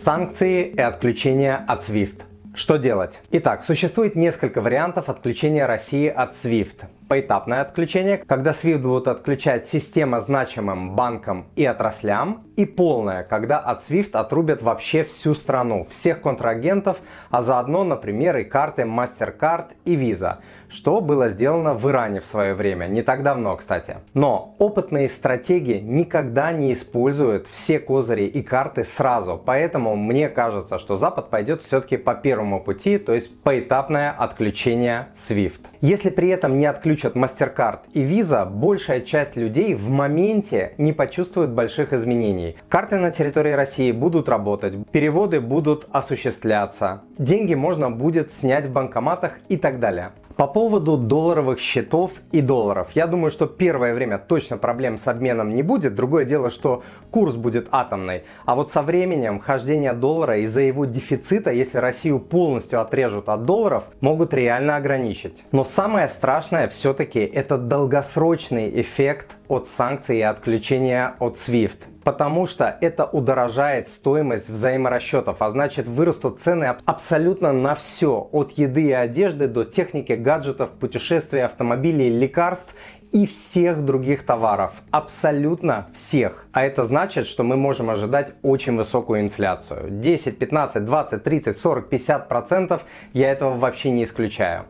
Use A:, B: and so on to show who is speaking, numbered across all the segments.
A: Санкции и отключение от SWIFT. Что делать? Итак, существует несколько вариантов отключения России от SWIFT поэтапное отключение, когда SWIFT будут отключать система значимым банкам и отраслям, и полное, когда от SWIFT отрубят вообще всю страну, всех контрагентов, а заодно, например, и карты MasterCard и Visa, что было сделано в Иране в свое время, не так давно, кстати. Но опытные стратеги никогда не используют все козыри и карты сразу, поэтому мне кажется, что Запад пойдет все-таки по первому пути, то есть поэтапное отключение SWIFT. Если при этом не отключат MasterCard и Visa, большая часть людей в моменте не почувствует больших изменений. Карты на территории России будут работать, переводы будут осуществляться, деньги можно будет снять в банкоматах и так далее. По поводу долларовых счетов и долларов. Я думаю, что первое время точно проблем с обменом не будет. Другое дело, что курс будет атомный. А вот со временем хождение доллара из-за его дефицита, если Россию полностью отрежут от долларов, могут реально ограничить. Но самое страшное все-таки это долгосрочный эффект от санкций и отключения от SWIFT потому что это удорожает стоимость взаиморасчетов, а значит вырастут цены абсолютно на все, от еды и одежды до техники, гаджетов, путешествий, автомобилей, лекарств и всех других товаров. Абсолютно всех. А это значит, что мы можем ожидать очень высокую инфляцию. 10, 15, 20, 30, 40, 50 процентов. Я этого вообще не исключаю.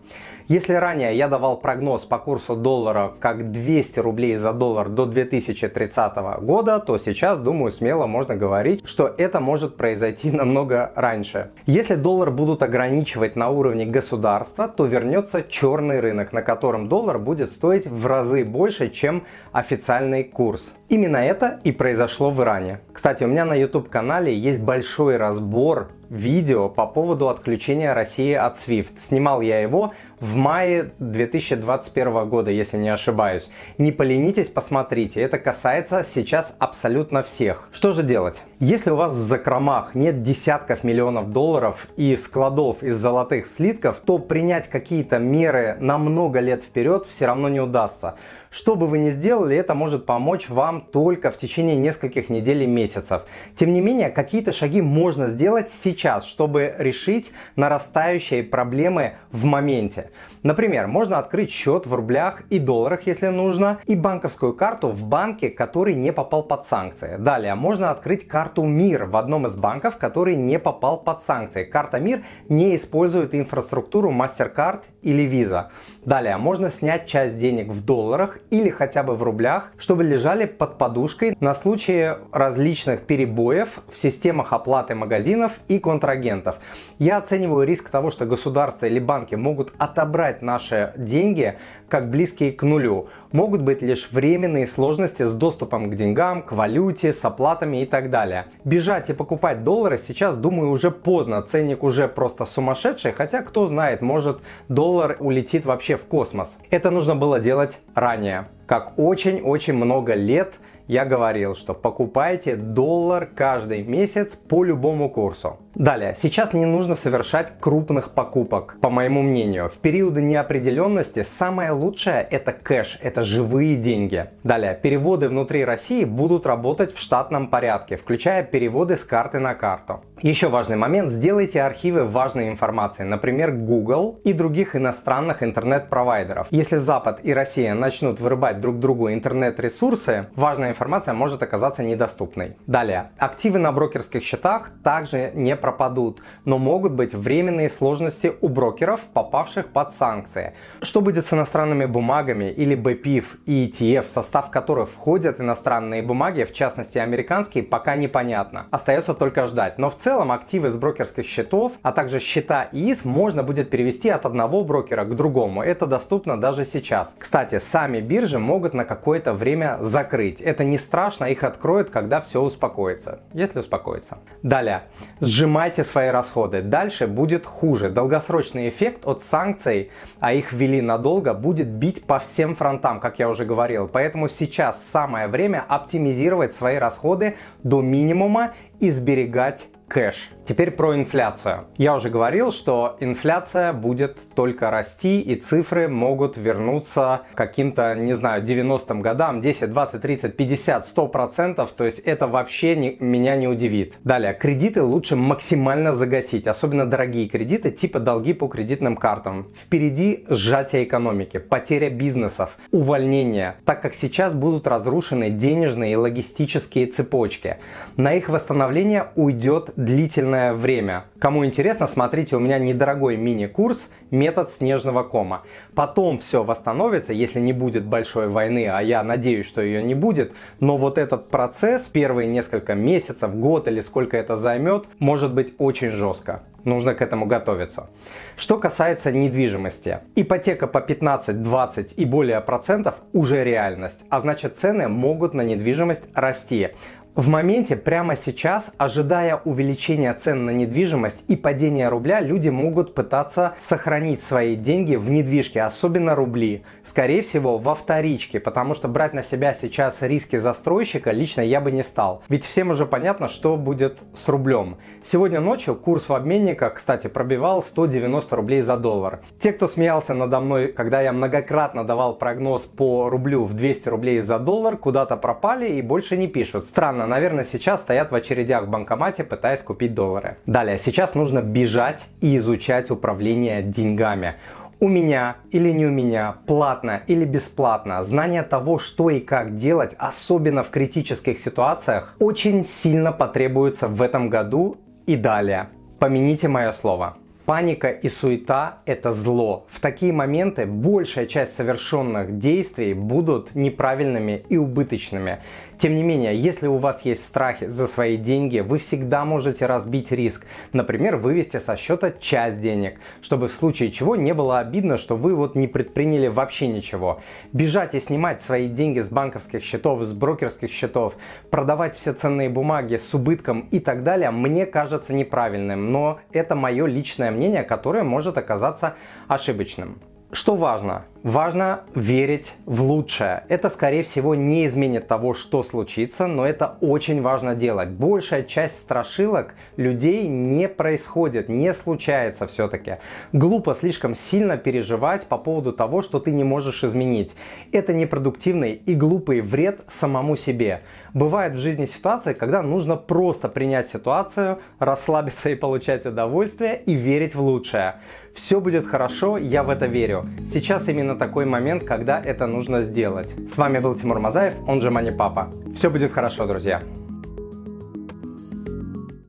A: Если ранее я давал прогноз по курсу доллара как 200 рублей за доллар до 2030 года, то сейчас, думаю, смело можно говорить, что это может произойти намного раньше. Если доллар будут ограничивать на уровне государства, то вернется черный рынок, на котором доллар будет стоить в разы больше, чем официальный курс. Именно это и произошло в Иране. Кстати, у меня на YouTube канале есть большой разбор видео по поводу отключения России от SWIFT. Снимал я его в мае 2021 года, если не ошибаюсь. Не поленитесь, посмотрите. Это касается сейчас абсолютно всех. Что же делать? Если у вас в закромах нет десятков миллионов долларов и складов из золотых слитков, то принять какие-то меры на много лет вперед все равно не удастся. Что бы вы ни сделали, это может помочь вам только в течение нескольких недель и месяцев. Тем не менее, какие-то шаги можно сделать сейчас, чтобы решить нарастающие проблемы в моменте. Например, можно открыть счет в рублях и долларах, если нужно, и банковскую карту в банке, который не попал под санкции. Далее, можно открыть карту МИР в одном из банков, который не попал под санкции. Карта МИР не использует инфраструктуру MasterCard или Visa. Далее, можно снять часть денег в долларах или хотя бы в рублях, чтобы лежали под подушкой на случай различных перебоев в системах оплаты магазинов и контрагентов. Я оцениваю риск того, что государство или банки могут отобрать считать наши деньги как близкие к нулю. Могут быть лишь временные сложности с доступом к деньгам, к валюте, с оплатами и так далее. Бежать и покупать доллары сейчас, думаю, уже поздно. Ценник уже просто сумасшедший, хотя кто знает, может доллар улетит вообще в космос. Это нужно было делать ранее. Как очень-очень много лет я говорил, что покупайте доллар каждый месяц по любому курсу. Далее, сейчас не нужно совершать крупных покупок, по моему мнению. В периоды неопределенности самое лучшее это кэш, это живые деньги. Далее, переводы внутри России будут работать в штатном порядке, включая переводы с карты на карту. Еще важный момент, сделайте архивы важной информации, например, Google и других иностранных интернет-провайдеров. Если Запад и Россия начнут вырубать друг другу интернет-ресурсы, важная информация может оказаться недоступной. Далее, активы на брокерских счетах также не пропадут, но могут быть временные сложности у брокеров, попавших под санкции. Что будет с иностранными бумагами или BPIF и ETF, в состав которых входят иностранные бумаги, в частности американские, пока непонятно. Остается только ждать. Но в целом активы с брокерских счетов, а также счета ИИС можно будет перевести от одного брокера к другому. Это доступно даже сейчас. Кстати, сами биржи могут на какое-то время закрыть. Это не страшно, их откроют, когда все успокоится. Если успокоится. Далее. Сжимание сжимайте свои расходы. Дальше будет хуже. Долгосрочный эффект от санкций, а их ввели надолго, будет бить по всем фронтам, как я уже говорил. Поэтому сейчас самое время оптимизировать свои расходы до минимума и сберегать кэш. Теперь про инфляцию. Я уже говорил, что инфляция будет только расти и цифры могут вернуться к каким-то, не знаю, 90-м годам, 10, 20, 30, 50, 100 процентов. То есть это вообще не, меня не удивит. Далее, кредиты лучше максимально загасить, особенно дорогие кредиты типа долги по кредитным картам. Впереди сжатие экономики, потеря бизнесов, увольнение, так как сейчас будут разрушены денежные и логистические цепочки. На их восстановление уйдет длительное время. Кому интересно, смотрите, у меня недорогой мини-курс «Метод снежного кома». Потом все восстановится, если не будет большой войны, а я надеюсь, что ее не будет. Но вот этот процесс, первые несколько месяцев, год или сколько это займет, может быть очень жестко. Нужно к этому готовиться. Что касается недвижимости. Ипотека по 15, 20 и более процентов уже реальность, а значит цены могут на недвижимость расти. В моменте, прямо сейчас, ожидая увеличения цен на недвижимость и падения рубля, люди могут пытаться сохранить свои деньги в недвижке, особенно рубли. Скорее всего, во вторичке, потому что брать на себя сейчас риски застройщика лично я бы не стал. Ведь всем уже понятно, что будет с рублем. Сегодня ночью курс в обменниках, кстати, пробивал 190 рублей за доллар. Те, кто смеялся надо мной, когда я многократно давал прогноз по рублю в 200 рублей за доллар, куда-то пропали и больше не пишут. Странно Странно, наверное, сейчас стоят в очередях в банкомате, пытаясь купить доллары. Далее, сейчас нужно бежать и изучать управление деньгами у меня или не у меня, платно или бесплатно, знание того, что и как делать, особенно в критических ситуациях, очень сильно потребуется в этом году и далее. Помяните мое слово. Паника и суета – это зло. В такие моменты большая часть совершенных действий будут неправильными и убыточными. Тем не менее, если у вас есть страхи за свои деньги, вы всегда можете разбить риск. Например, вывести со счета часть денег, чтобы в случае чего не было обидно, что вы вот не предприняли вообще ничего. Бежать и снимать свои деньги с банковских счетов, с брокерских счетов, продавать все ценные бумаги с убытком и так далее, мне кажется неправильным. Но это мое личное мнение, которое может оказаться ошибочным. Что важно? Важно верить в лучшее. Это, скорее всего, не изменит того, что случится, но это очень важно делать. Большая часть страшилок людей не происходит, не случается все-таки. Глупо слишком сильно переживать по поводу того, что ты не можешь изменить. Это непродуктивный и глупый вред самому себе. Бывает в жизни ситуации, когда нужно просто принять ситуацию, расслабиться и получать удовольствие и верить в лучшее. Все будет хорошо, я в это верю. Сейчас именно именно такой момент, когда это нужно сделать. С вами был Тимур Мазаев, он же Мани Папа. Все будет хорошо, друзья.